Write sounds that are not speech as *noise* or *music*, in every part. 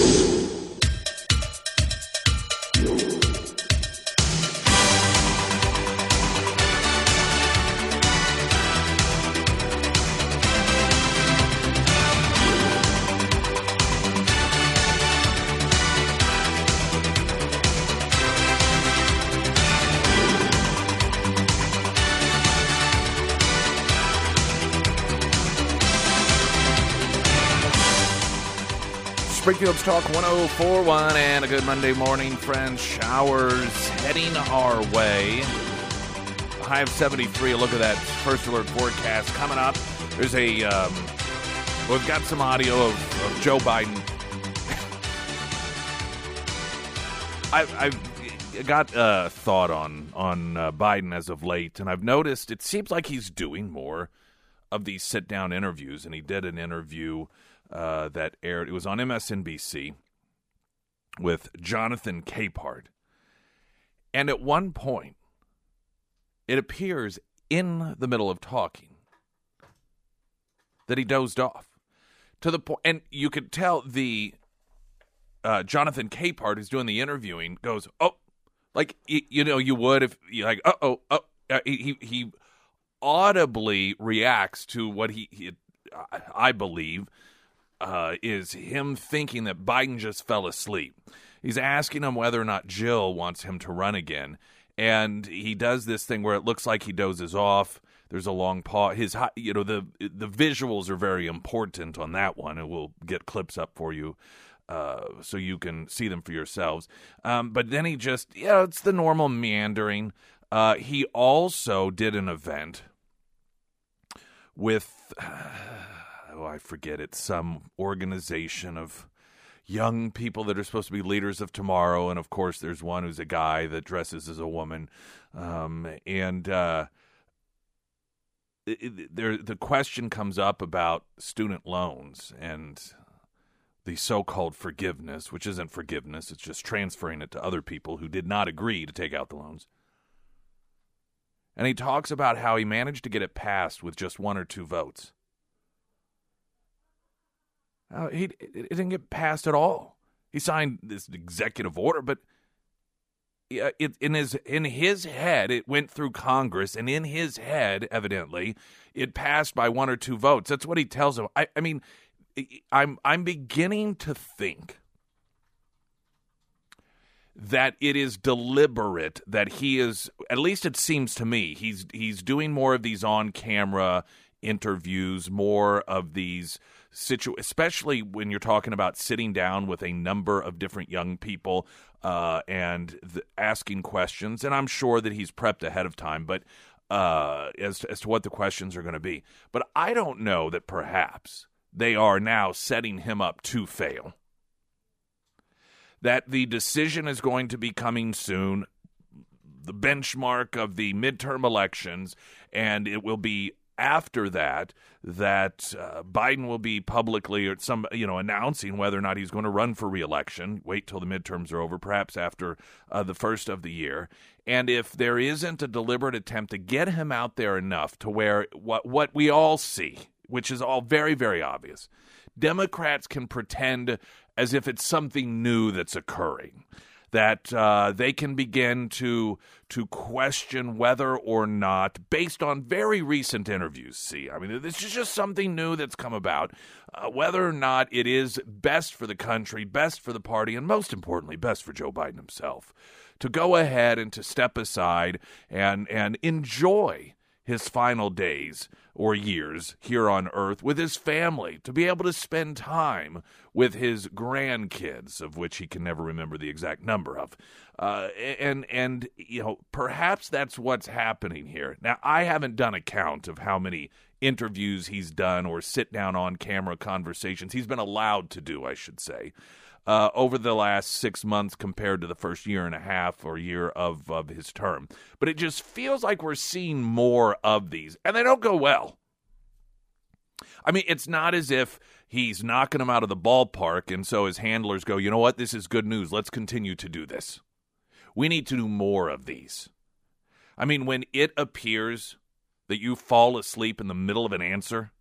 you Springfield's Talk 1041 and a good Monday morning, friends. Showers heading our way. High of 73. A look at that first alert forecast coming up. There's a, um, we've got some audio of, of Joe Biden. *laughs* I, I've got a thought on on uh, Biden as of late, and I've noticed it seems like he's doing more of these sit down interviews, and he did an interview uh, that aired. It was on MSNBC with Jonathan Capehart. And at one point, it appears in the middle of talking that he dozed off to the point, and you could tell the uh, Jonathan Capehart, who's doing the interviewing, goes, "Oh, like you, you know, you would if you like, uh oh, oh." He he audibly reacts to what he, he I believe, uh, is him thinking that Biden just fell asleep. He's asking him whether or not Jill wants him to run again, and he does this thing where it looks like he dozes off. There's a long pause. His, you know, the the visuals are very important on that one, and we'll get clips up for you. Uh, so you can see them for yourselves. Um, but then he just, yeah, it's the normal meandering. Uh, he also did an event with. Uh, *sighs* oh, I forget it, some organization of young people that are supposed to be leaders of tomorrow. And of course, there's one who's a guy that dresses as a woman. Um, and uh, it, it, there, the question comes up about student loans and the so called forgiveness, which isn't forgiveness, it's just transferring it to other people who did not agree to take out the loans. And he talks about how he managed to get it passed with just one or two votes. Uh, he it didn't get passed at all. He signed this executive order, but it, in his in his head, it went through Congress, and in his head, evidently, it passed by one or two votes. That's what he tells him. I, I mean, I'm I'm beginning to think that it is deliberate that he is at least it seems to me he's he's doing more of these on camera interviews more of these situ especially when you're talking about sitting down with a number of different young people uh, and asking questions. And I'm sure that he's prepped ahead of time, but uh, as to, as to what the questions are going to be. But I don't know that perhaps they are now setting him up to fail. That the decision is going to be coming soon the benchmark of the midterm elections, and it will be after that that uh, Biden will be publicly or some you know announcing whether or not he's going to run for reelection. Wait till the midterms are over, perhaps after uh, the first of the year. And if there isn't a deliberate attempt to get him out there enough to where what what we all see, which is all very very obvious, Democrats can pretend as if it's something new that's occurring that uh, they can begin to to question whether or not, based on very recent interviews. See, I mean, this is just something new that's come about. Uh, whether or not it is best for the country, best for the party, and most importantly, best for Joe Biden himself, to go ahead and to step aside and and enjoy his final days or years here on earth with his family, to be able to spend time with his grandkids, of which he can never remember the exact number of. Uh, and and you know perhaps that's what's happening here. Now I haven't done a count of how many interviews he's done or sit down on camera conversations he's been allowed to do, I should say uh, over the last six months compared to the first year and a half or year of, of his term. But it just feels like we're seeing more of these, and they don't go well. I mean, it's not as if he's knocking him out of the ballpark, and so his handlers go, you know what, this is good news. Let's continue to do this. We need to do more of these. I mean, when it appears that you fall asleep in the middle of an answer,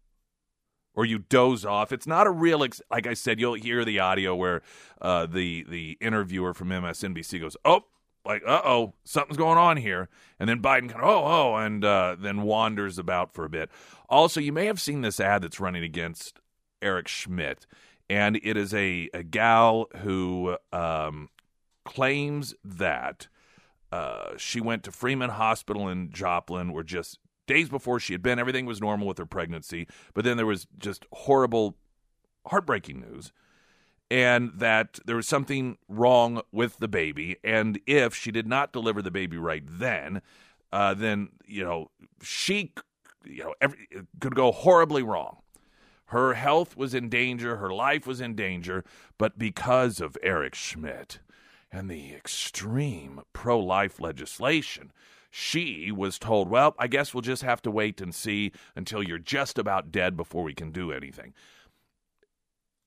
or you doze off. It's not a real, ex- like I said, you'll hear the audio where uh, the the interviewer from MSNBC goes, "Oh, like uh oh, something's going on here," and then Biden kind of oh oh, and uh, then wanders about for a bit. Also, you may have seen this ad that's running against Eric Schmitt, and it is a a gal who um, claims that. Uh, she went to Freeman Hospital in Joplin, where just days before she had been. Everything was normal with her pregnancy, but then there was just horrible, heartbreaking news. And that there was something wrong with the baby. And if she did not deliver the baby right then, uh, then, you know, she, you know, every, could go horribly wrong. Her health was in danger, her life was in danger, but because of Eric Schmitt and the extreme pro life legislation, she was told, well, I guess we'll just have to wait and see until you're just about dead before we can do anything.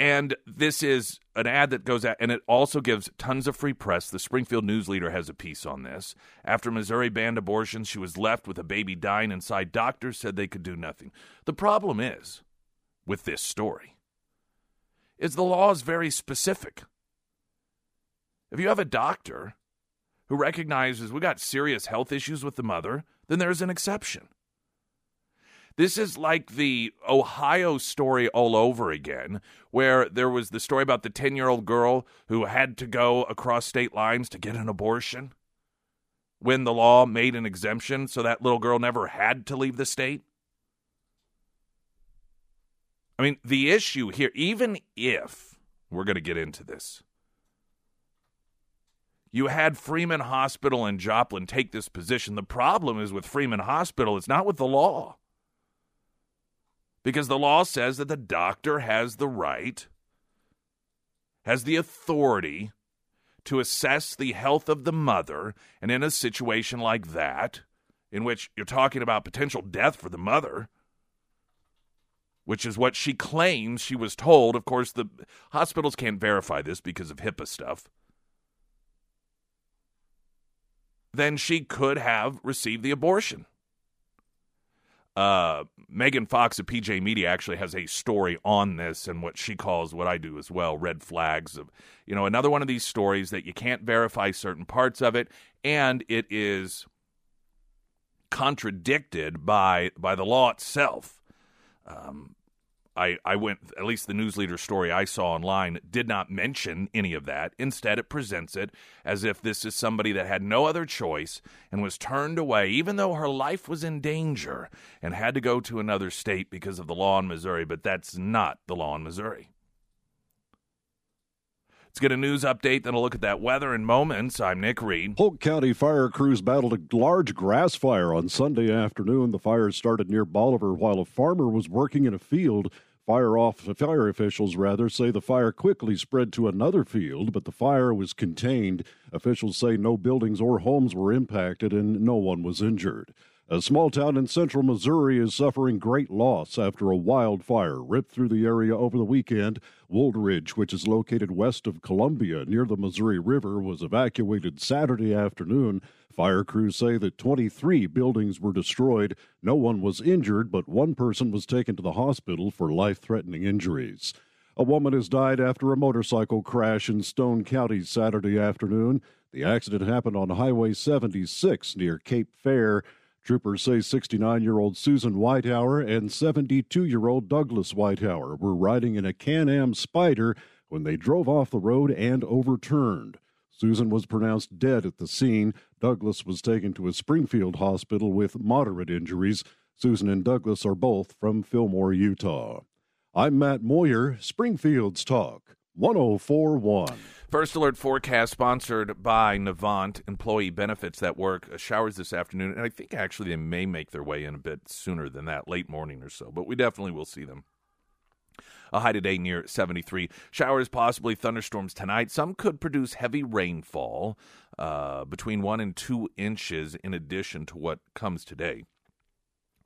And this is an ad that goes out, and it also gives tons of free press. The Springfield News Leader has a piece on this. After Missouri banned abortions, she was left with a baby dying inside. Doctors said they could do nothing. The problem is, with this story, is the law is very specific. If you have a doctor who recognizes we got serious health issues with the mother, then there's an exception. This is like the Ohio story all over again, where there was the story about the 10 year old girl who had to go across state lines to get an abortion when the law made an exemption so that little girl never had to leave the state. I mean, the issue here, even if we're going to get into this, you had Freeman Hospital and Joplin take this position. The problem is with Freeman Hospital, it's not with the law. Because the law says that the doctor has the right, has the authority to assess the health of the mother. And in a situation like that, in which you're talking about potential death for the mother, which is what she claims she was told. Of course, the hospitals can't verify this because of HIPAA stuff. Then she could have received the abortion. Uh, Megan Fox of PJ Media actually has a story on this and what she calls what I do as well red flags of, you know, another one of these stories that you can't verify certain parts of it and it is contradicted by by the law itself. Um, I, I went, at least the news leader story I saw online did not mention any of that. Instead, it presents it as if this is somebody that had no other choice and was turned away, even though her life was in danger and had to go to another state because of the law in Missouri. But that's not the law in Missouri. Let's get a news update, then a look at that weather in moments. I'm Nick Reed. Polk County fire crews battled a large grass fire on Sunday afternoon. The fire started near Bolivar while a farmer was working in a field. Fire off fire officials rather say the fire quickly spread to another field, but the fire was contained. Officials say no buildings or homes were impacted and no one was injured. A small town in central Missouri is suffering great loss after a wildfire ripped through the area over the weekend. Wooldridge, which is located west of Columbia near the Missouri River, was evacuated Saturday afternoon. Fire crews say that 23 buildings were destroyed. No one was injured, but one person was taken to the hospital for life threatening injuries. A woman has died after a motorcycle crash in Stone County Saturday afternoon. The accident happened on Highway 76 near Cape Fair. Troopers say 69 year old Susan Whitehour and 72 year old Douglas Whitehour were riding in a Can Am Spyder when they drove off the road and overturned. Susan was pronounced dead at the scene. Douglas was taken to a Springfield hospital with moderate injuries. Susan and Douglas are both from Fillmore, Utah. I'm Matt Moyer, Springfield's Talk, 1041. First Alert forecast sponsored by Navant Employee Benefits that work uh, showers this afternoon, and I think actually they may make their way in a bit sooner than that, late morning or so, but we definitely will see them. A high today near 73. Showers, possibly thunderstorms tonight. Some could produce heavy rainfall uh, between one and two inches in addition to what comes today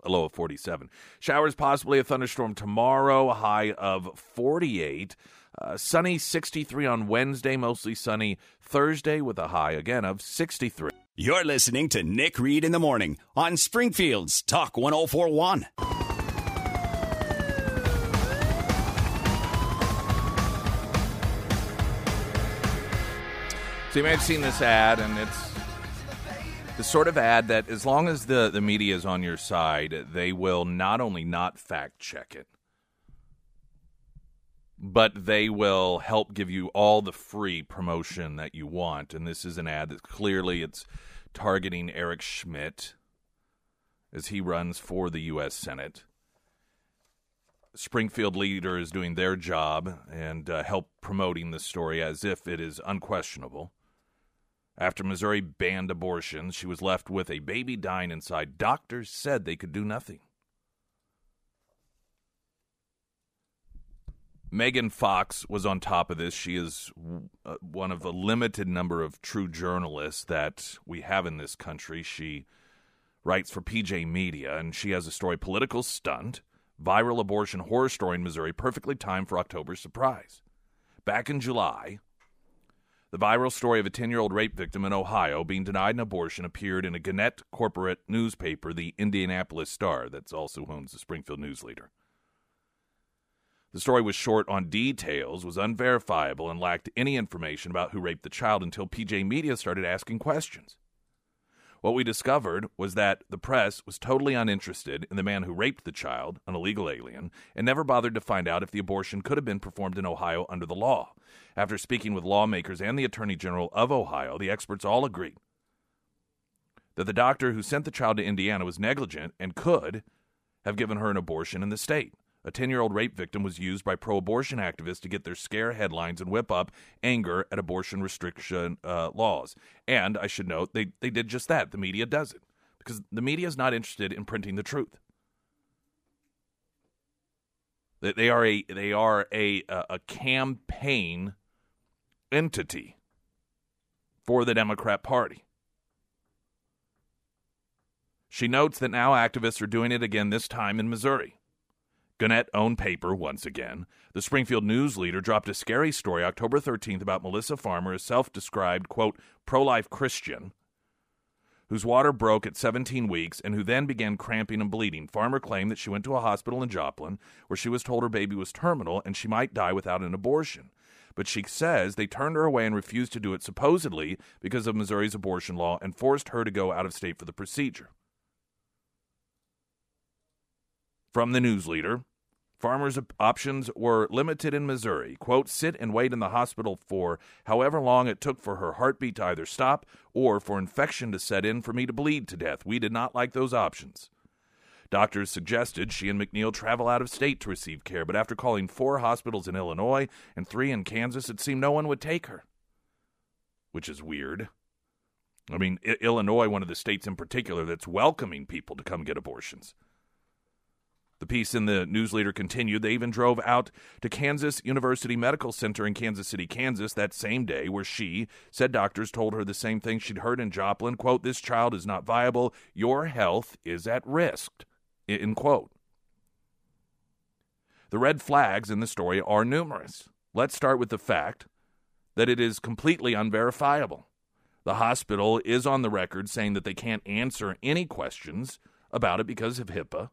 a low of 47. Showers, possibly a thunderstorm tomorrow, a high of 48. Uh, sunny 63 on Wednesday, mostly sunny Thursday with a high again of 63. You're listening to Nick Reed in the Morning on Springfield's Talk 1041. So you may have seen this ad, and it's the sort of ad that, as long as the, the media is on your side, they will not only not fact check it, but they will help give you all the free promotion that you want. And this is an ad that clearly it's targeting Eric Schmitt as he runs for the U.S. Senate. Springfield leader is doing their job and uh, help promoting the story as if it is unquestionable. After Missouri banned abortions, she was left with a baby dying inside. Doctors said they could do nothing. Megan Fox was on top of this. She is uh, one of the limited number of true journalists that we have in this country. She writes for PJ Media, and she has a story Political Stunt, Viral Abortion Horror Story in Missouri, perfectly timed for October's surprise. Back in July, the viral story of a 10 year old rape victim in Ohio being denied an abortion appeared in a Gannett corporate newspaper, the Indianapolis Star, that's also owns the Springfield News Leader. The story was short on details, was unverifiable, and lacked any information about who raped the child until PJ Media started asking questions. What we discovered was that the press was totally uninterested in the man who raped the child, an illegal alien, and never bothered to find out if the abortion could have been performed in Ohio under the law. After speaking with lawmakers and the Attorney General of Ohio, the experts all agreed that the doctor who sent the child to Indiana was negligent and could have given her an abortion in the state. A 10 year old rape victim was used by pro abortion activists to get their scare headlines and whip up anger at abortion restriction uh, laws. And I should note, they, they did just that. The media does it because the media is not interested in printing the truth. They are a they are a a campaign entity for the Democrat Party. She notes that now activists are doing it again, this time in Missouri. Gannett owned paper once again. The Springfield News Leader dropped a scary story October 13th about Melissa Farmer, a self described, quote, pro life Christian, whose water broke at 17 weeks and who then began cramping and bleeding. Farmer claimed that she went to a hospital in Joplin where she was told her baby was terminal and she might die without an abortion. But she says they turned her away and refused to do it supposedly because of Missouri's abortion law and forced her to go out of state for the procedure. From the news leader, farmers' options were limited in Missouri. Quote, sit and wait in the hospital for however long it took for her heartbeat to either stop or for infection to set in for me to bleed to death. We did not like those options. Doctors suggested she and McNeil travel out of state to receive care, but after calling four hospitals in Illinois and three in Kansas, it seemed no one would take her. Which is weird. I mean, I- Illinois, one of the states in particular that's welcoming people to come get abortions. The piece in the news leader continued. They even drove out to Kansas University Medical Center in Kansas City, Kansas that same day, where she said doctors told her the same thing she'd heard in Joplin quote, This child is not viable. Your health is at risk. End quote. The red flags in the story are numerous. Let's start with the fact that it is completely unverifiable. The hospital is on the record saying that they can't answer any questions about it because of HIPAA.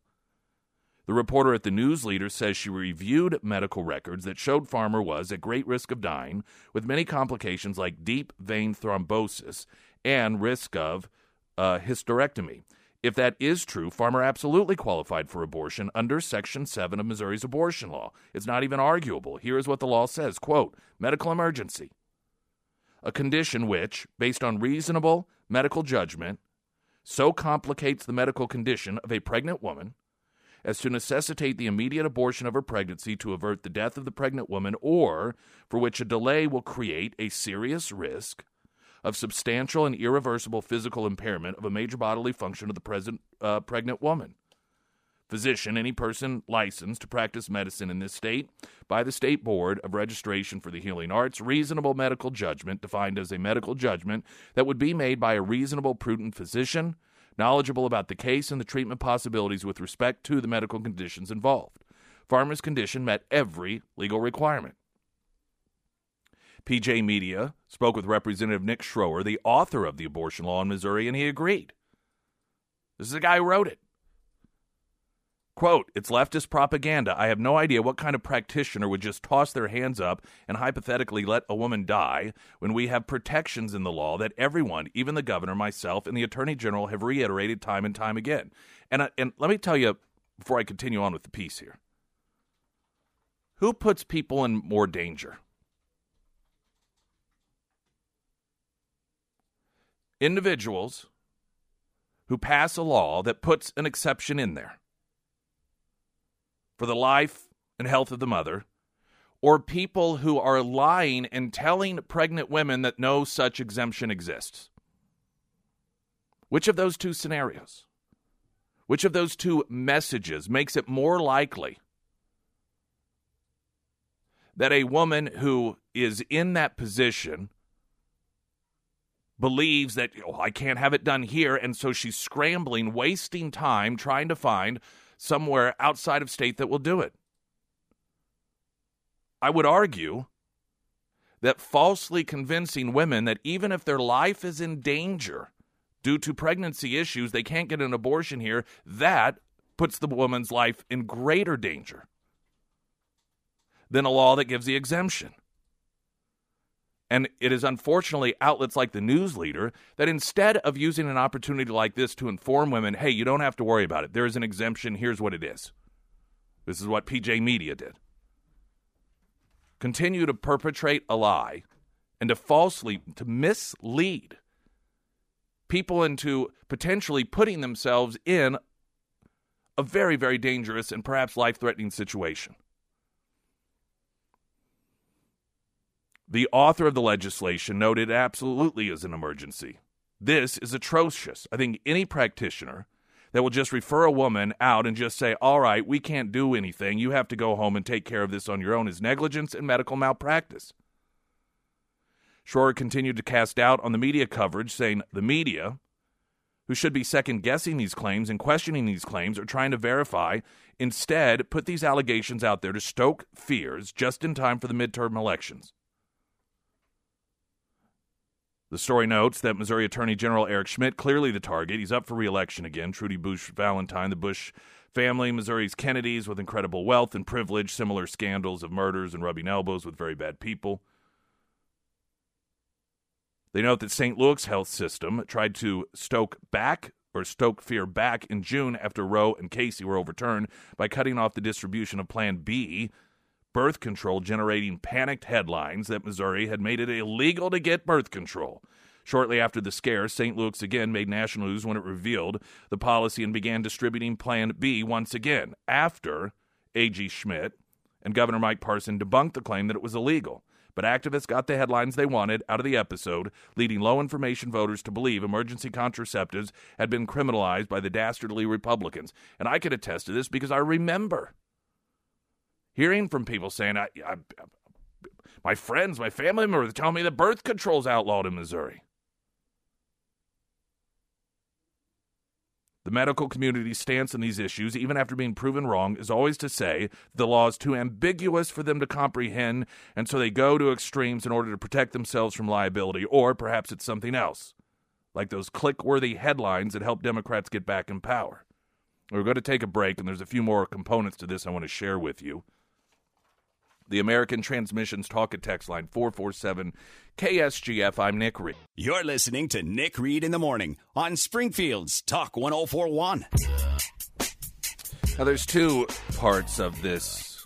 The reporter at the news leader says she reviewed medical records that showed Farmer was at great risk of dying with many complications like deep vein thrombosis and risk of uh, hysterectomy. If that is true, Farmer absolutely qualified for abortion under Section 7 of Missouri's abortion law. It's not even arguable. Here is what the law says quote, medical emergency. A condition which, based on reasonable medical judgment, so complicates the medical condition of a pregnant woman as to necessitate the immediate abortion of her pregnancy to avert the death of the pregnant woman, or for which a delay will create a serious risk of substantial and irreversible physical impairment of a major bodily function of the present, uh, pregnant woman. Physician, any person licensed to practice medicine in this state by the State Board of Registration for the Healing Arts, reasonable medical judgment, defined as a medical judgment that would be made by a reasonable, prudent physician knowledgeable about the case and the treatment possibilities with respect to the medical conditions involved. Farmer's condition met every legal requirement. PJ Media spoke with Representative Nick Schroer, the author of the abortion law in Missouri, and he agreed. This is the guy who wrote it. Quote, it's leftist propaganda. I have no idea what kind of practitioner would just toss their hands up and hypothetically let a woman die when we have protections in the law that everyone, even the governor, myself, and the attorney general have reiterated time and time again. And, uh, and let me tell you before I continue on with the piece here who puts people in more danger? Individuals who pass a law that puts an exception in there for the life and health of the mother, or people who are lying and telling pregnant women that no such exemption exists? Which of those two scenarios, which of those two messages makes it more likely that a woman who is in that position believes that oh, I can't have it done here, and so she's scrambling, wasting time trying to find somewhere outside of state that will do it. I would argue that falsely convincing women that even if their life is in danger due to pregnancy issues, they can't get an abortion here, that puts the woman's life in greater danger than a law that gives the exemption. And it is unfortunately outlets like the news leader that instead of using an opportunity like this to inform women, hey, you don't have to worry about it. There is an exemption. Here's what it is. This is what PJ Media did. Continue to perpetrate a lie and to falsely, to mislead people into potentially putting themselves in a very, very dangerous and perhaps life threatening situation. The author of the legislation noted it absolutely is an emergency. This is atrocious. I think any practitioner that will just refer a woman out and just say, all right, we can't do anything, you have to go home and take care of this on your own, is negligence and medical malpractice. Schroer continued to cast doubt on the media coverage, saying the media, who should be second guessing these claims and questioning these claims or trying to verify, instead put these allegations out there to stoke fears just in time for the midterm elections. The story notes that Missouri Attorney General Eric Schmitt, clearly the target, he's up for reelection again. Trudy Busch Valentine, the Busch family, Missouri's Kennedys with incredible wealth and privilege, similar scandals of murders and rubbing elbows with very bad people. They note that St. Louis health system tried to stoke back or stoke fear back in June after Roe and Casey were overturned by cutting off the distribution of Plan B birth control, generating panicked headlines that Missouri had made it illegal to get birth control. Shortly after the scare, St. Luke's again made national news when it revealed the policy and began distributing Plan B once again after A.G. Schmitt and Governor Mike Parson debunked the claim that it was illegal. But activists got the headlines they wanted out of the episode, leading low information voters to believe emergency contraceptives had been criminalized by the dastardly Republicans. And I can attest to this because I remember hearing from people saying, I, I, my friends, my family members telling me that birth control's outlawed in Missouri. The medical community's stance on these issues, even after being proven wrong, is always to say the law is too ambiguous for them to comprehend, and so they go to extremes in order to protect themselves from liability, or perhaps it's something else, like those click worthy headlines that help Democrats get back in power. We're going to take a break, and there's a few more components to this I want to share with you. The American Transmissions Talk and Text Line 447 KSGF. I'm Nick Reed. You're listening to Nick Reed in the Morning on Springfield's Talk 1041. Now, there's two parts of this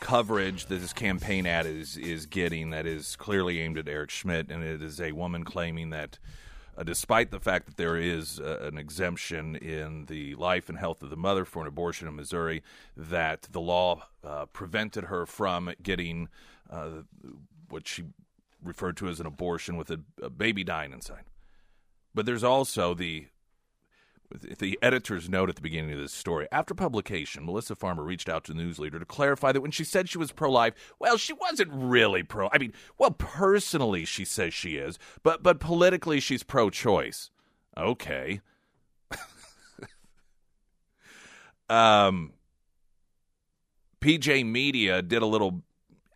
coverage that this campaign ad is, is getting that is clearly aimed at Eric Schmitt, and it is a woman claiming that uh, despite the fact that there is uh, an exemption in the life and health of the mother for an abortion in Missouri, that the law uh, prevented her from getting uh, what she referred to as an abortion with a, a baby dying inside. But there's also the the editor's note at the beginning of this story. After publication, Melissa Farmer reached out to the news leader to clarify that when she said she was pro life, well, she wasn't really pro. I mean, well, personally, she says she is, but but politically, she's pro choice. Okay. *laughs* um, PJ Media did a little,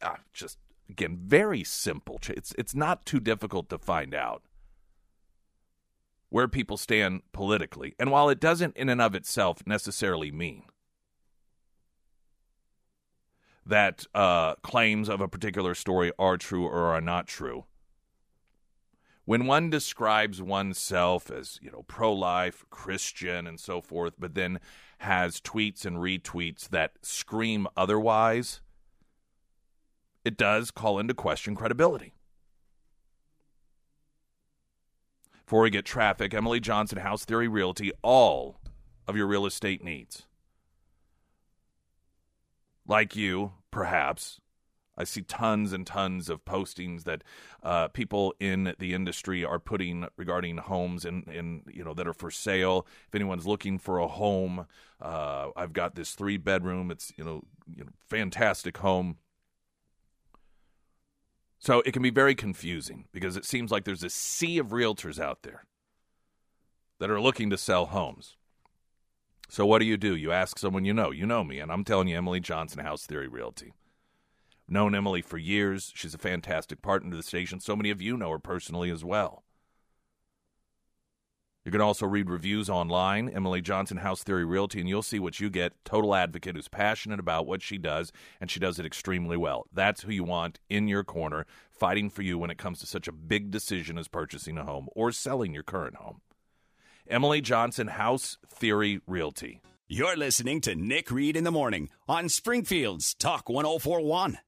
uh, just again, very simple. It's it's not too difficult to find out where people stand politically. And while it doesn't, in and of itself, necessarily mean that uh, claims of a particular story are true or are not true, when one describes oneself as you know pro-life christian and so forth but then has tweets and retweets that scream otherwise it does call into question credibility we get traffic emily johnson house theory realty all of your real estate needs like you perhaps I see tons and tons of postings that uh, people in the industry are putting regarding homes and in, in, you know that are for sale. If anyone's looking for a home, uh, I've got this three bedroom. It's you know, you know fantastic home. So it can be very confusing because it seems like there's a sea of realtors out there that are looking to sell homes. So what do you do? You ask someone you know. You know me, and I'm telling you, Emily Johnson, House Theory Realty known Emily for years. She's a fantastic partner to the station. So many of you know her personally as well. You can also read reviews online, Emily Johnson House Theory Realty, and you'll see what you get. Total advocate who's passionate about what she does, and she does it extremely well. That's who you want in your corner, fighting for you when it comes to such a big decision as purchasing a home or selling your current home. Emily Johnson House Theory Realty. You're listening to Nick Reed in the Morning on Springfield's Talk 1041.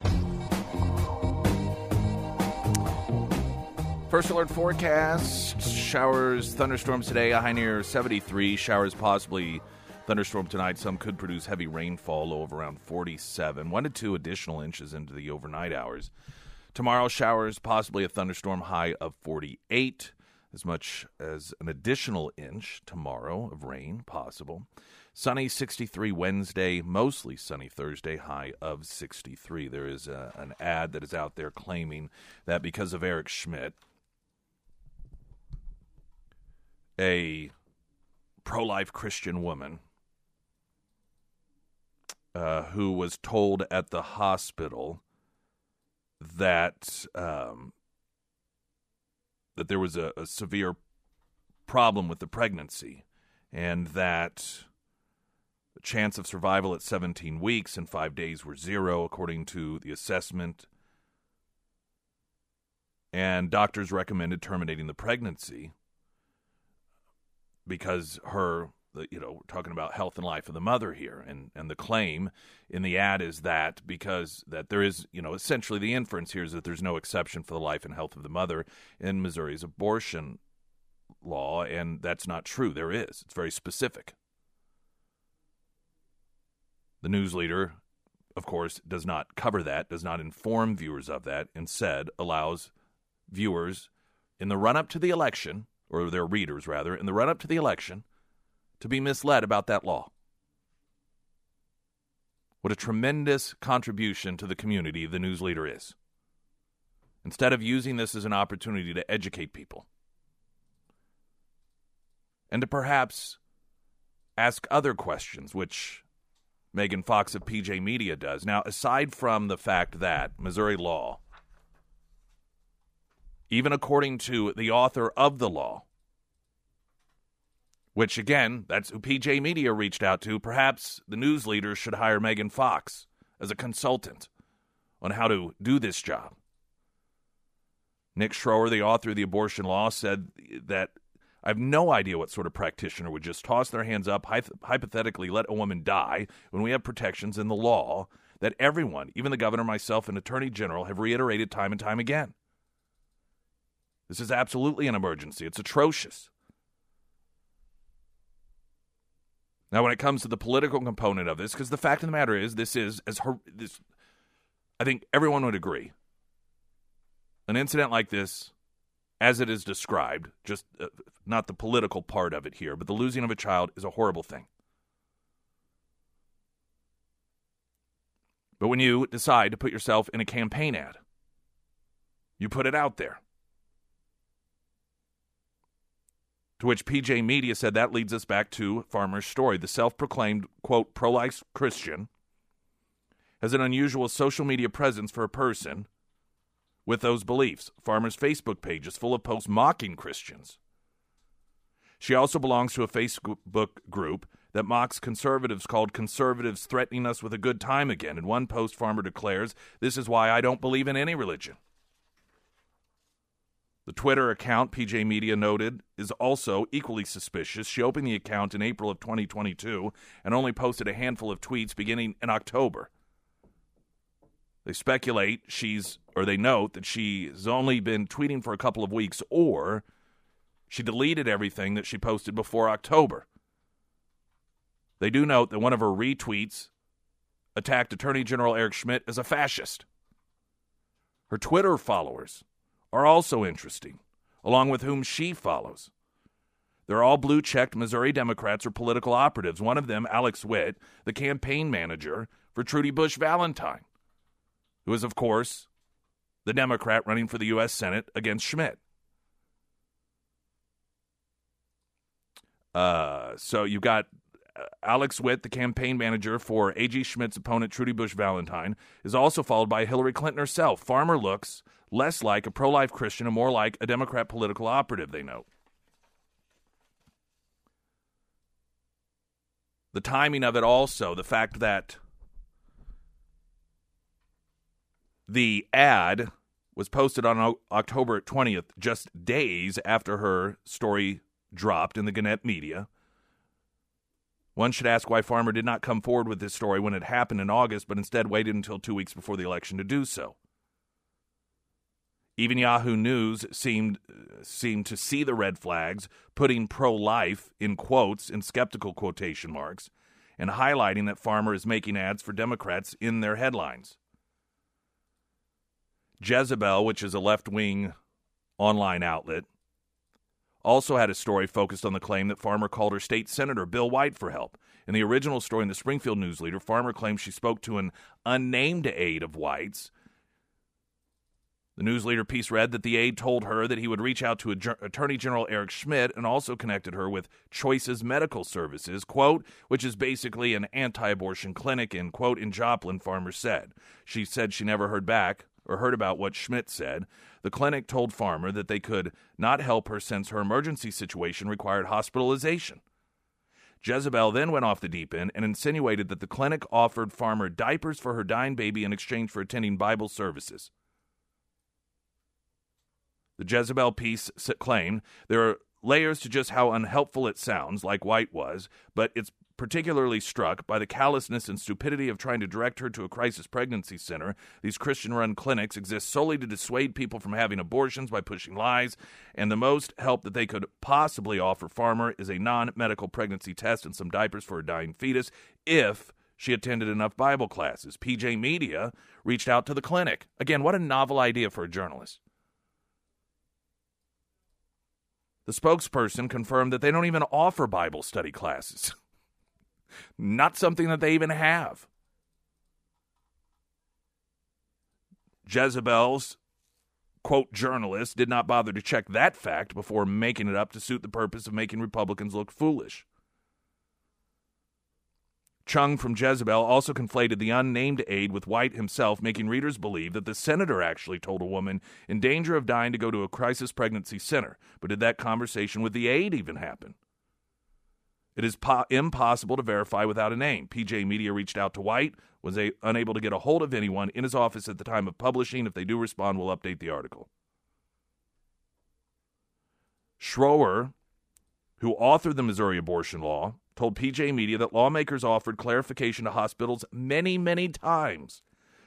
First alert forecast showers, thunderstorms today, a high near 73. Showers possibly thunderstorm tonight. Some could produce heavy rainfall, low of around 47. One to two additional inches into the overnight hours. Tomorrow, showers, possibly a thunderstorm, high of 48. As much as an additional inch tomorrow of rain possible. Sunny 63 Wednesday, mostly sunny Thursday, high of 63. There is a, an ad that is out there claiming that because of Eric Schmitt, a pro life Christian woman uh, who was told at the hospital that um, that there was a, a severe problem with the pregnancy and that the chance of survival at 17 weeks and five days were zero, according to the assessment. And doctors recommended terminating the pregnancy because her, you know, we're talking about health and life of the mother here. And, and the claim in the ad is that because that there is, you know, essentially the inference here is that there's no exception for the life and health of the mother in Missouri's abortion law. And that's not true. There is. It's very specific. The news leader, of course, does not cover that, does not inform viewers of that, instead allows viewers in the run up to the election, or their readers rather, in the run up to the election, to be misled about that law. What a tremendous contribution to the community the news leader is. Instead of using this as an opportunity to educate people and to perhaps ask other questions, which Megan Fox of PJ Media does. Now, aside from the fact that Missouri law, even according to the author of the law, which again, that's who PJ Media reached out to, perhaps the news leaders should hire Megan Fox as a consultant on how to do this job. Nick Schroer, the author of the abortion law, said that I have no idea what sort of practitioner would just toss their hands up, hypothetically let a woman die when we have protections in the law that everyone, even the governor, myself, and attorney general, have reiterated time and time again. This is absolutely an emergency. It's atrocious. Now, when it comes to the political component of this, because the fact of the matter is, this is as her, this, I think everyone would agree. An incident like this as it is described, just uh, not the political part of it here, but the losing of a child is a horrible thing. But when you decide to put yourself in a campaign ad, you put it out there. To which PJ Media said that leads us back to Farmer's story. The self proclaimed, quote, pro life Christian has an unusual social media presence for a person with those beliefs. Farmer's Facebook page is full of posts mocking Christians. She also belongs to a Facebook group that mocks conservatives called Conservatives Threatening Us with a Good Time Again. In one post, Farmer declares, This is why I don't believe in any religion. The Twitter account, PJ Media noted, is also equally suspicious. She opened the account in April of 2022 and only posted a handful of tweets beginning in October. They speculate she's, or they note that she's only been tweeting for a couple of weeks, or she deleted everything that she posted before October. They do note that one of her retweets attacked Attorney General Eric Schmitt as a fascist. Her Twitter followers are also interesting, along with whom she follows. They're all blue checked Missouri Democrats or political operatives. One of them, Alex Witt, the campaign manager for Trudy Busch Valentine, who is, of course, the Democrat running for the U.S. Senate against Schmitt. Uh, so you've got uh, Alex Witt, the campaign manager for A.G. Schmitt's opponent, Trudy Busch Valentine, is also followed by Hillary Clinton herself. Farmer looks less like a pro life Christian and more like a Democrat political operative, they note. The timing of it also, the fact that the ad was posted on October 20th, just days after her story dropped in the Gannett media. One should ask why Farmer did not come forward with this story when it happened in August, but instead waited until two weeks before the election to do so. Even Yahoo News seemed seemed to see the red flags, putting pro-life in quotes in skeptical quotation marks, and highlighting that Farmer is making ads for Democrats in their headlines. Jezebel, which is a left-wing online outlet, also had a story focused on the claim that Farmer called her state senator Bill White for help. In the original story in the Springfield News Leader, Farmer claims she spoke to an unnamed aide of White's the news leader piece read that the aide told her that he would reach out to Attorney General Eric Schmitt and also connected her with Choices Medical Services, quote, which is basically an anti abortion clinic, in quote, in Joplin, Farmer said. She said she never heard back or heard about what Schmitt said. The clinic told Farmer that they could not help her since her emergency situation required hospitalization. Jezebel then went off the deep end and insinuated that the clinic offered Farmer diapers for her dying baby in exchange for attending Bible services. The Jezebel piece claimed there are layers to just how unhelpful it sounds, like White was, but it's particularly struck by the callousness and stupidity of trying to direct her to a crisis pregnancy center. These Christian run clinics exist solely to dissuade people from having abortions by pushing lies, and the most help that they could possibly offer Farmer is a non medical pregnancy test and some diapers for a dying fetus if she attended enough Bible classes. PJ Media reached out to the clinic. Again, what a novel idea for a journalist. The spokesperson confirmed that they don't even offer Bible study classes. *laughs* Not something that they even have. Jezebel's quote journalist did not bother to check that fact before making it up to suit the purpose of making Republicans look foolish. Cheung from Jezebel also conflated the unnamed aide with White himself, making readers believe that the senator actually told a woman in danger of dying to go to a crisis pregnancy center. But did that conversation with the aide even happen? It is po- impossible to verify without a name. PJ Media reached out to White, was a- unable to get a hold of anyone in his office at the time of publishing. If they do respond, we'll update the article. Schroer, who authored the Missouri abortion law, told PJ Media that lawmakers offered clarification to hospitals many, many times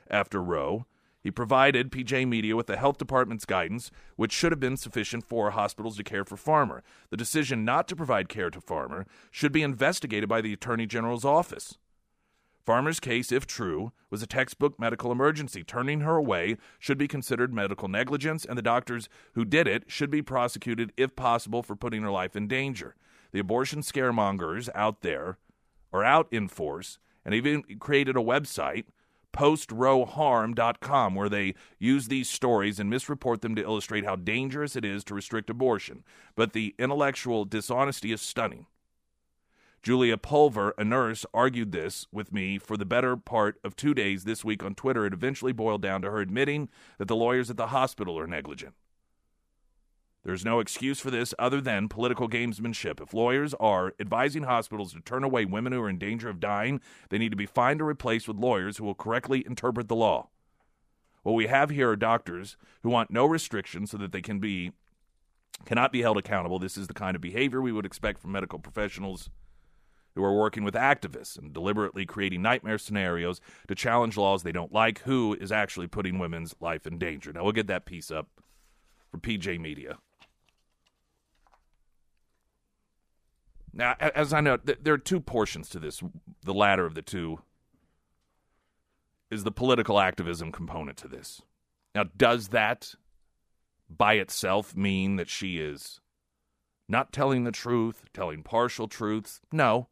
after Roe. He provided PJ Media with the health department's guidance, which should have been sufficient for hospitals to care for Farmer. The decision not to provide care to Farmer should be investigated by the Attorney General's office. Farmer's case, if true, was a textbook medical emergency. Turning her away should be considered medical negligence, and the doctors who did it should be prosecuted, if possible, for putting her life in danger the abortion scaremongers out there are out in force and even created a website postrowharm.com, where they use these stories and misreport them to illustrate how dangerous it is to restrict abortion but the intellectual dishonesty is stunning Julia Pulver, a nurse, argued this with me for the better part of two days this week on Twitter. It eventually boiled down to her admitting that the lawyers at the hospital are negligent. There's no excuse for this other than political gamesmanship. If lawyers are advising hospitals to turn away women who are in danger of dying, they need to be fined or replaced with lawyers who will correctly interpret the law. What we have here are doctors who want no restrictions so that they can be cannot be held accountable. This is the kind of behavior we would expect from medical professionals who are working with activists and deliberately creating nightmare scenarios to challenge laws they don't like, who is actually putting women's life in danger. Now, we'll get that piece up for PJ Media. Now, as I know, there are two portions to this. The latter of the two is the political activism component to this. Now, does that by itself mean that she is not telling the truth, telling partial truths? No.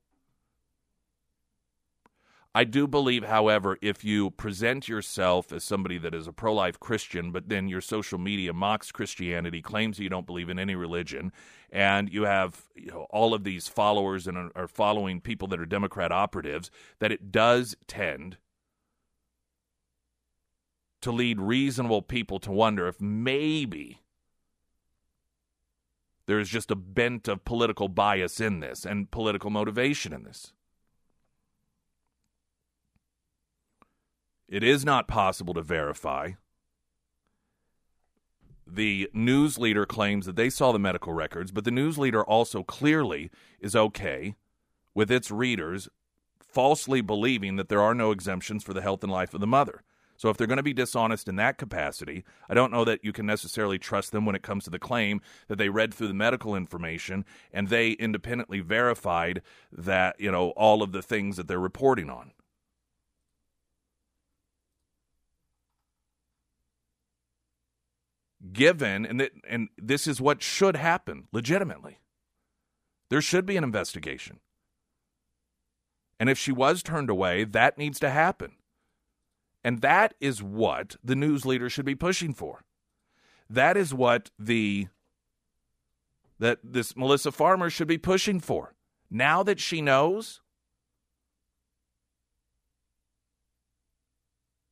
I do believe, however, if you present yourself as somebody that is a pro life Christian, but then your social media mocks Christianity, claims you don't believe in any religion, and you have you know, all of these followers and are, following people that are Democrat operatives, that it does tend to lead reasonable people to wonder if maybe there's just a bent of political bias in this and political motivation in this. It is not possible to verify. The news leader claims that they saw the medical records, but the news leader also clearly is okay with its readers falsely believing that there are no exemptions for the health and life of the mother. So if they're going to be dishonest in that capacity, I don't know that you can necessarily trust them when it comes to the claim that they read through the medical information and they independently verified that, you know, all of the things that they're reporting on. Given, and, that, and this is what should happen legitimately. There should be an investigation. And if she was turned away, that needs to happen. And that is what the news leader should be pushing for. That is what the that this Mylissa Farmer should be pushing for. Now that she knows,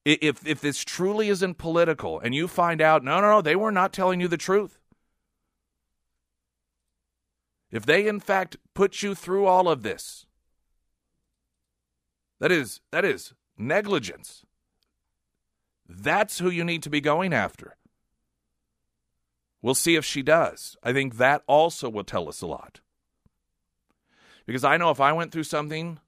If if this truly isn't political and you find out, no, no, no, they were not telling you the truth. If they in fact put you through all of this, that is that is negligence. That's who you need to be going after. We'll see if she does. I think that also will tell us a lot. Because I know if I went through something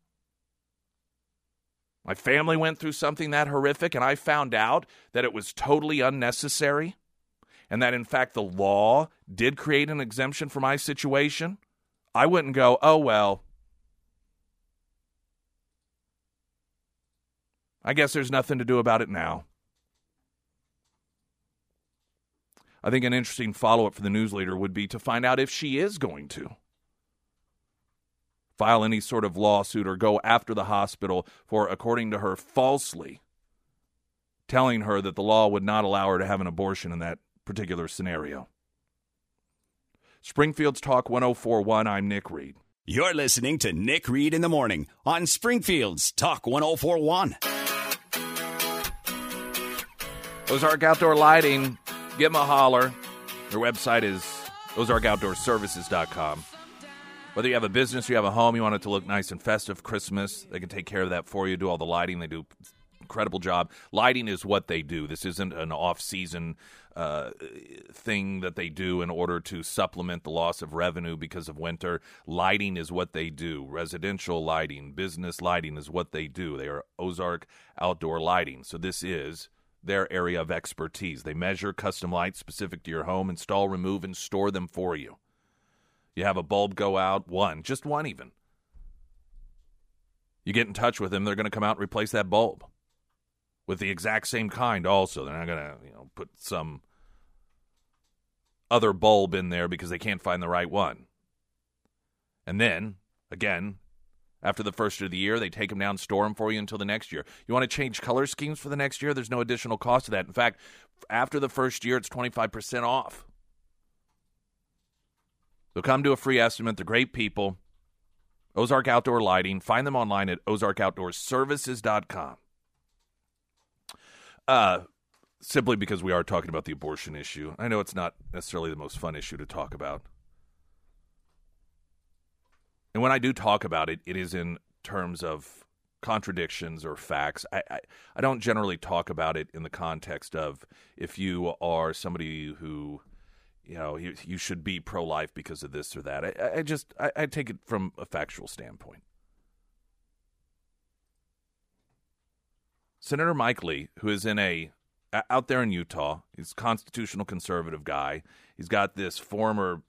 my family went through something that horrific, and I found out that it was totally unnecessary, and that in fact the law did create an exemption for my situation. I wouldn't go, oh, well, I guess there's nothing to do about it now. I think an interesting follow up for the news leader would be to find out if she is going to file any sort of lawsuit or go after the hospital for, according to her, falsely telling her that the law would not allow her to have an abortion in that particular scenario. Springfield's Talk 1041, I'm Nick Reed. You're listening to Nick Reed in the Morning on Springfield's Talk 1041. Ozark Outdoor Lighting, give them a holler. Their website is ozarkoutdoorservices.com. Whether you have a business, or you have a home, you want it to look nice and festive, Christmas, they can take care of that for you. Do all the lighting. They do incredible job. Lighting is what they do. This isn't an off-season uh, thing that they do in order to supplement the loss of revenue because of winter. Lighting is what they do. Residential lighting, business lighting is what they do. They are Ozark Outdoor Lighting. So this is their area of expertise. They measure custom lights specific to your home, install, remove, and store them for you. You have a bulb go out, one, just one even. You get in touch with them, they're going to come out and replace that bulb with the exact same kind also. They're not going to, you know, put some other bulb in there because they can't find the right one. And then, again, after the first of the year, they take them down, store them for you until the next year. You want to change color schemes for the next year? There's no additional cost to that. In fact, after the first year, it's 25% off. So come to a free estimate. They're great people. Ozark Outdoor Lighting. Find them online at ozarkoutdoorservices.com. Uh, simply because we are talking about the abortion issue. I know it's not necessarily the most fun issue to talk about. And when I do talk about it, it is in terms of contradictions or facts. I, I, I, don't generally talk about it in the context of if you are somebody who, you know, you, you should be pro life because of this or that. I, I just, I, I take it from a factual standpoint. Senator Mike Lee, who is in a out there in Utah, he's a constitutional conservative guy. He's got this former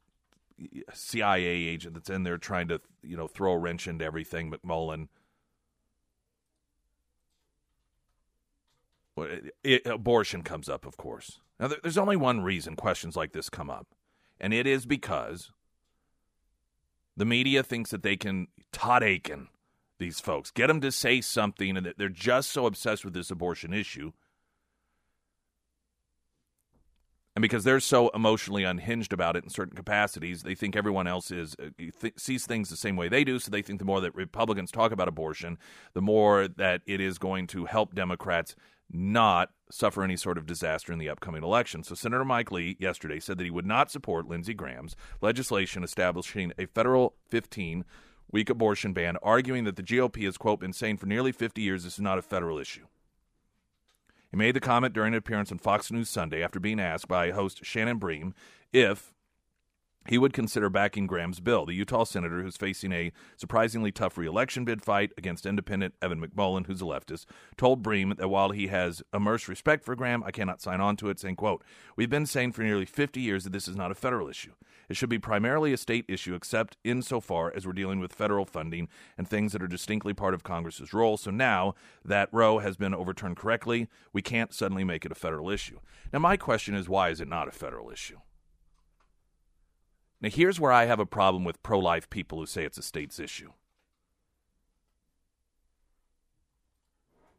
CIA agent that's in there trying to, you know, throw a wrench into everything. McMullin, abortion comes up, of course. Now, there's only one reason questions like this come up, and it is because the media thinks that they can Todd Akin these folks, get them to say something, and that they're just so obsessed with this abortion issue and because they're so emotionally unhinged about it in certain capacities, they think everyone else is uh, th- sees things the same way they do. So they think the more that Republicans talk about abortion, the more that it is going to help Democrats not suffer any sort of disaster in the upcoming election. So Senator Mike Lee yesterday said that he would not support Lindsey Graham's legislation establishing a federal 15 week abortion ban, arguing that the GOP has quote been saying for nearly 50 years this is not a federal issue. He made the comment during an appearance on Fox News Sunday after being asked by host Shannon Bream if he would consider backing Graham's bill. The Utah senator, who's facing a surprisingly tough reelection bid fight against independent Evan McMullin, who's a leftist, told Bream that while he has immersed respect for Graham, I cannot sign on to it, saying, quote, We've been saying for nearly 50 years that this is not a federal issue. It should be primarily a state issue, except insofar as we're dealing with federal funding and things that are distinctly part of Congress's role. So now that Roe has been overturned correctly, we can't suddenly make it a federal issue. Now, my question is, why is it not a federal issue? Now, here's where I have a problem with pro life people who say it's a state's issue.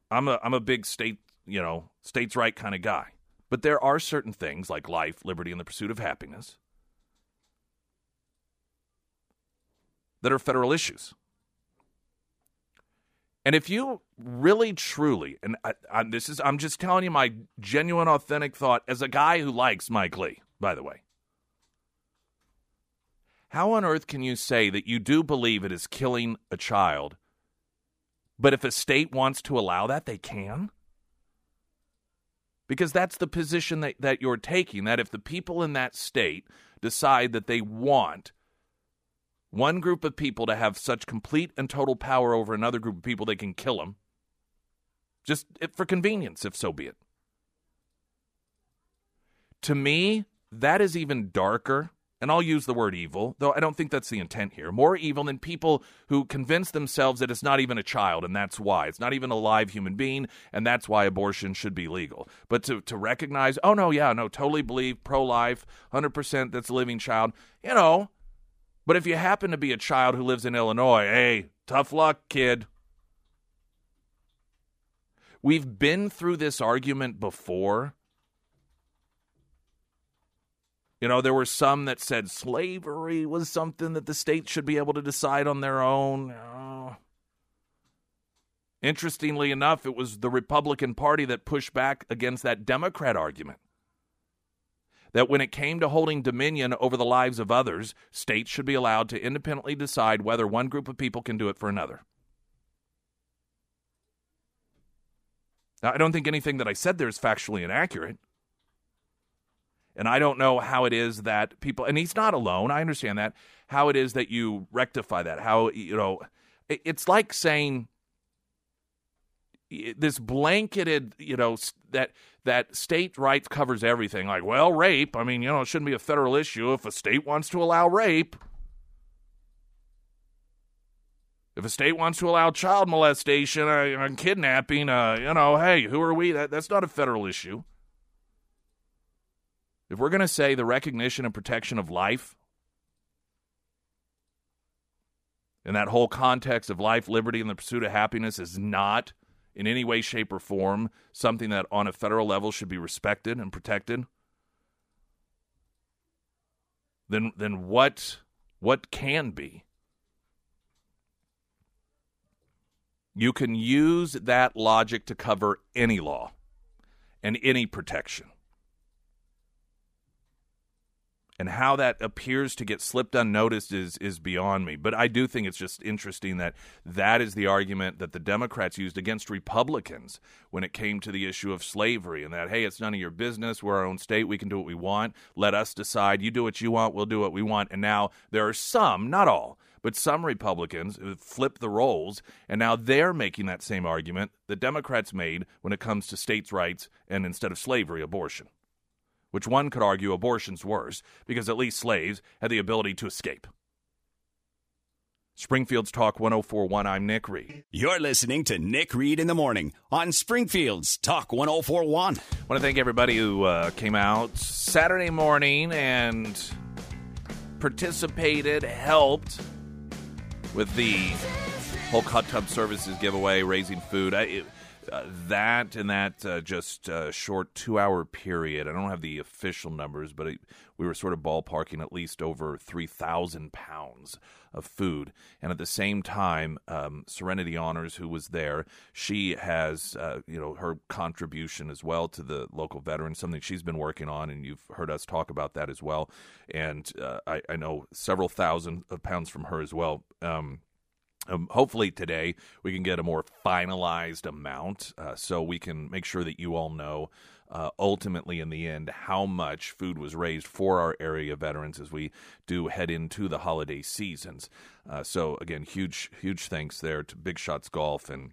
I'm a I'm a big state, you know, states' right kind of guy. But there are certain things like life, liberty, and the pursuit of happiness that are federal issues. And if you really truly, and I, I, this is, I'm just telling you my genuine, authentic thought as a guy who likes Mike Lee, by the way. How on earth can you say that you do believe it is killing a child, but if a state wants to allow that, they can? Because that's the position that, that you're taking, that if the people in that state decide that they want one group of people to have such complete and total power over another group of people, they can kill them. Just eh, for convenience, if so be it. To me, that is even darker and I'll use the word evil, though I don't think that's the intent here. More evil than people who convince themselves that it's not even a child, and that's why. It's not even a live human being, and that's why abortion should be legal. But to, to recognize, oh, no, yeah, no, totally believe pro life, 100% that's a living child, you know. But if you happen to be a child who lives in Illinois, hey, tough luck, kid. We've been through this argument before you know, there were some that said slavery was something that the states should be able to decide on their own. Uh, interestingly enough, it was the Republican Party that pushed back against that Democrat argument. That when it came to holding dominion over the lives of others, states should be allowed to independently decide whether one group of people can do it for another. Now, I don't think anything that I said there is factually inaccurate. And I don't know how it is that people, and he's not alone, I understand that, how it is that you rectify that. How, you know, it's like saying this blanketed, you know, that that state rights covers everything. Like, well, rape, I mean, you know, it shouldn't be a federal issue if a state wants to allow rape. If a state wants to allow child molestation uh, and kidnapping, uh, you know, hey, who are we? That, that's not a federal issue. If we're going to say the recognition and protection of life, in that whole context of life, liberty, and the pursuit of happiness is not in any way, shape, or form something that on a federal level should be respected and protected, then then what what can be? You can use that logic to cover any law and any protection. And how that appears to get slipped unnoticed is is beyond me. But I do think it's just interesting that that is the argument that the Democrats used against Republicans when it came to the issue of slavery, and that hey, it's none of your business. We're our own state. We can do what we want. Let us decide. You do what you want. We'll do what we want. And now there are some, not all, but some Republicans flip the roles, and now they're making that same argument the Democrats made when it comes to states' rights and instead of slavery, abortion which one could argue abortion's worse because at least slaves had the ability to escape. Springfield's Talk 1041, I'm Nick Reed. You're listening to Nick Reed in the Morning on Springfield's Talk 1041. I want to thank everybody who uh, came out Saturday morning and participated, helped with the whole Hot Tub Services giveaway, raising food. I, it, that and that uh, just uh, short two hour period. I don't have the official numbers, but it, we were sort of ballparking at least over 3,000 pounds of food. And at the same time, um, Serenity Honors, who was there, she has, uh, you know, her contribution as well to the local veterans, something she's been working on, and you've heard us talk about that as well. And uh, I, I, know several thousand of pounds from her as well. Um, um, hopefully today we can get a more finalized amount uh, so we can make sure that you all know uh, ultimately in the end how much food was raised for our area veterans as we do head into the holiday seasons. Uh, so again, huge huge thanks there to Big Shots Golf and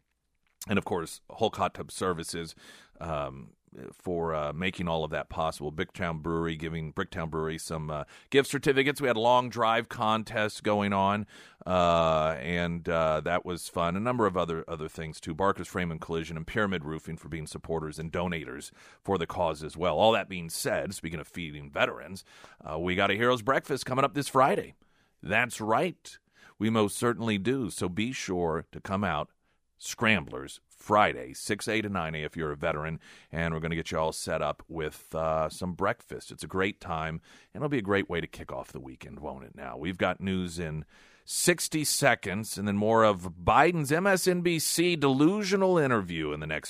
and of course Hulk Hot Tub Services. Um, for uh, making all of that possible. Bricktown Brewery giving Bricktown Brewery some uh, gift certificates. We had a long drive contest going on, uh, and uh, that was fun. A number of other other things too. Barker's Frame and Collision and Pyramid Roofing for being supporters and donators for the cause as well. All that being said, speaking of feeding veterans, uh, we got a Heroes Breakfast coming up this Friday. That's right. We most certainly do. So be sure to come out Scramblers Friday, 6 a to 9 a if you're a veteran. And we're going to get you all set up with uh, some breakfast. It's a great time, and it'll be a great way to kick off the weekend, won't it? Now, we've got news in 60 seconds and then more of Biden's MSNBC delusional interview in the next